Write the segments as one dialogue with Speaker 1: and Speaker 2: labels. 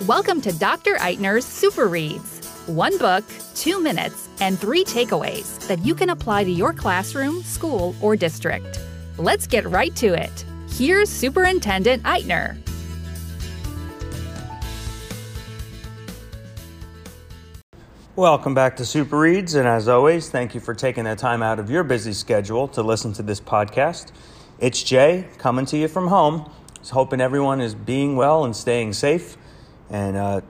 Speaker 1: Welcome to Dr. Eitner's Super Reads. One book, two minutes, and three takeaways that you can apply to your classroom, school, or district. Let's get right to it. Here's Superintendent Eitner.
Speaker 2: Welcome back to Super Reads, and as always, thank you for taking the time out of your busy schedule to listen to this podcast. It's Jay coming to you from home. Hoping everyone is being well and staying safe and uh,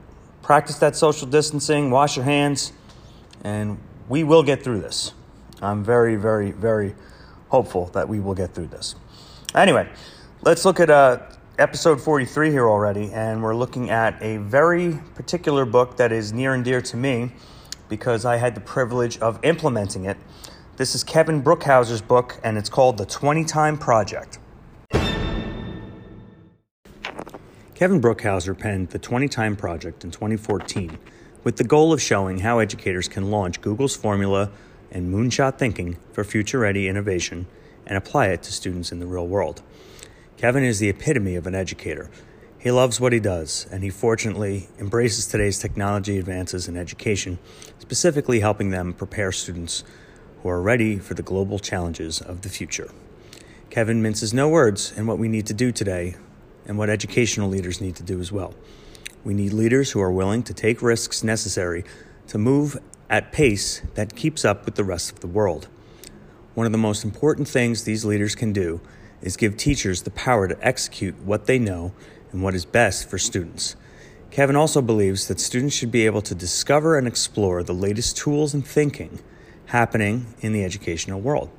Speaker 2: practice that social distancing, wash your hands, and we will get through this. I'm very, very, very hopeful that we will get through this. Anyway, let's look at uh, episode 43 here already, and we're looking at a very particular book that is near and dear to me because I had the privilege of implementing it. This is Kevin Brookhouser's book, and it's called The 20 Time Project. Kevin Brookhouser penned the 20 Time Project in 2014 with the goal of showing how educators can launch Google's formula and moonshot thinking for future ready innovation and apply it to students in the real world. Kevin is the epitome of an educator. He loves what he does, and he fortunately embraces today's technology advances in education, specifically helping them prepare students who are ready for the global challenges of the future. Kevin minces no words in what we need to do today and what educational leaders need to do as well. We need leaders who are willing to take risks necessary to move at pace that keeps up with the rest of the world. One of the most important things these leaders can do is give teachers the power to execute what they know and what is best for students. Kevin also believes that students should be able to discover and explore the latest tools and thinking happening in the educational world.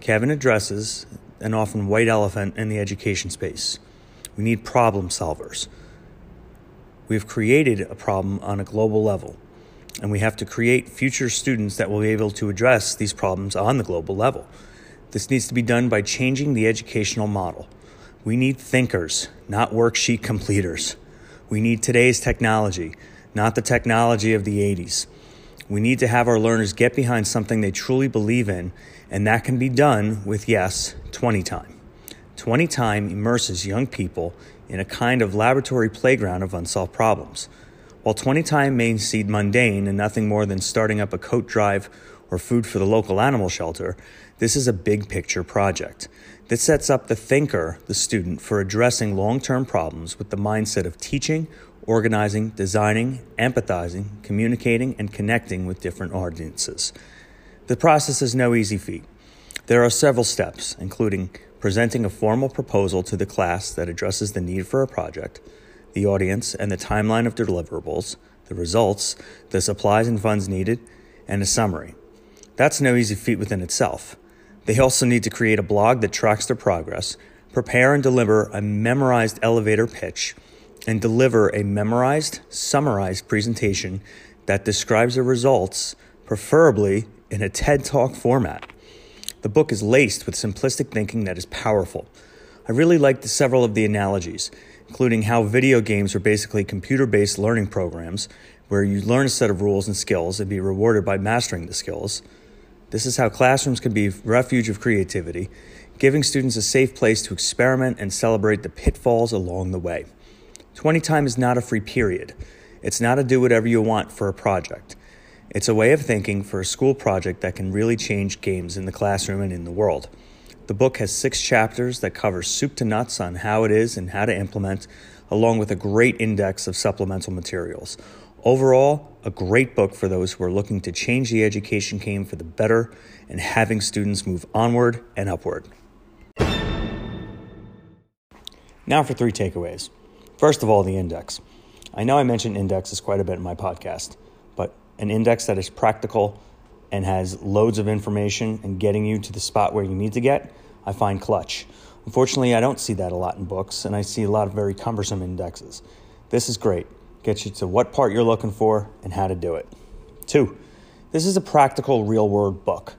Speaker 2: Kevin addresses an often white elephant in the education space we need problem solvers. We've created a problem on a global level, and we have to create future students that will be able to address these problems on the global level. This needs to be done by changing the educational model. We need thinkers, not worksheet completers. We need today's technology, not the technology of the 80s. We need to have our learners get behind something they truly believe in, and that can be done with, yes, 20 time. 20 Time immerses young people in a kind of laboratory playground of unsolved problems. While 20 Time may seem mundane and nothing more than starting up a coat drive or food for the local animal shelter, this is a big picture project. This sets up the thinker, the student, for addressing long term problems with the mindset of teaching, organizing, designing, empathizing, communicating, and connecting with different audiences. The process is no easy feat. There are several steps, including presenting a formal proposal to the class that addresses the need for a project, the audience and the timeline of deliverables, the results, the supplies and funds needed, and a summary. That's no easy feat within itself. They also need to create a blog that tracks their progress, prepare and deliver a memorized elevator pitch, and deliver a memorized, summarized presentation that describes the results, preferably in a TED Talk format. The book is laced with simplistic thinking that is powerful. I really liked several of the analogies, including how video games are basically computer based learning programs where you learn a set of rules and skills and be rewarded by mastering the skills. This is how classrooms can be refuge of creativity, giving students a safe place to experiment and celebrate the pitfalls along the way. 20 time is not a free period. It's not a do whatever you want for a project. It's a way of thinking for a school project that can really change games in the classroom and in the world. The book has six chapters that cover soup to nuts on how it is and how to implement, along with a great index of supplemental materials. Overall, a great book for those who are looking to change the education game for the better and having students move onward and upward. Now for three takeaways. First of all, the index. I know I mentioned indexes quite a bit in my podcast an index that is practical and has loads of information and getting you to the spot where you need to get, I find clutch. Unfortunately, I don't see that a lot in books, and I see a lot of very cumbersome indexes. This is great. Gets you to what part you're looking for and how to do it. Two, this is a practical, real world book.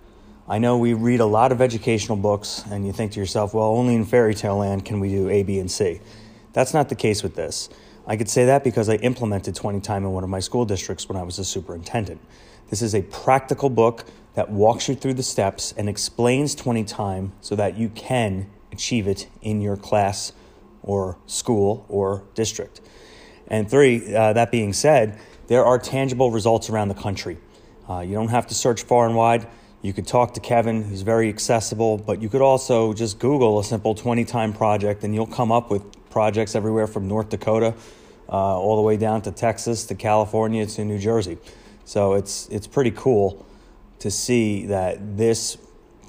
Speaker 2: I know we read a lot of educational books, and you think to yourself, well, only in fairy tale land can we do A, B, and C. That's not the case with this. I could say that because I implemented 20 time in one of my school districts when I was a superintendent. This is a practical book that walks you through the steps and explains 20 time so that you can achieve it in your class or school or district. And three, uh, that being said, there are tangible results around the country. Uh, you don't have to search far and wide. You could talk to Kevin, he's very accessible, but you could also just Google a simple 20 time project and you'll come up with projects everywhere from North Dakota uh, all the way down to Texas to California to New Jersey. So it's, it's pretty cool to see that this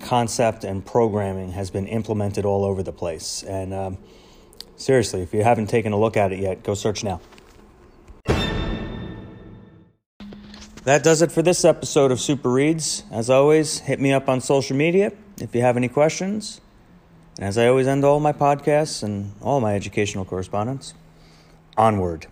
Speaker 2: concept and programming has been implemented all over the place. And um, seriously, if you haven't taken a look at it yet, go search now. That does it for this episode of Super Reads. As always, hit me up on social media if you have any questions. As I always end all my podcasts and all my educational correspondence, onward.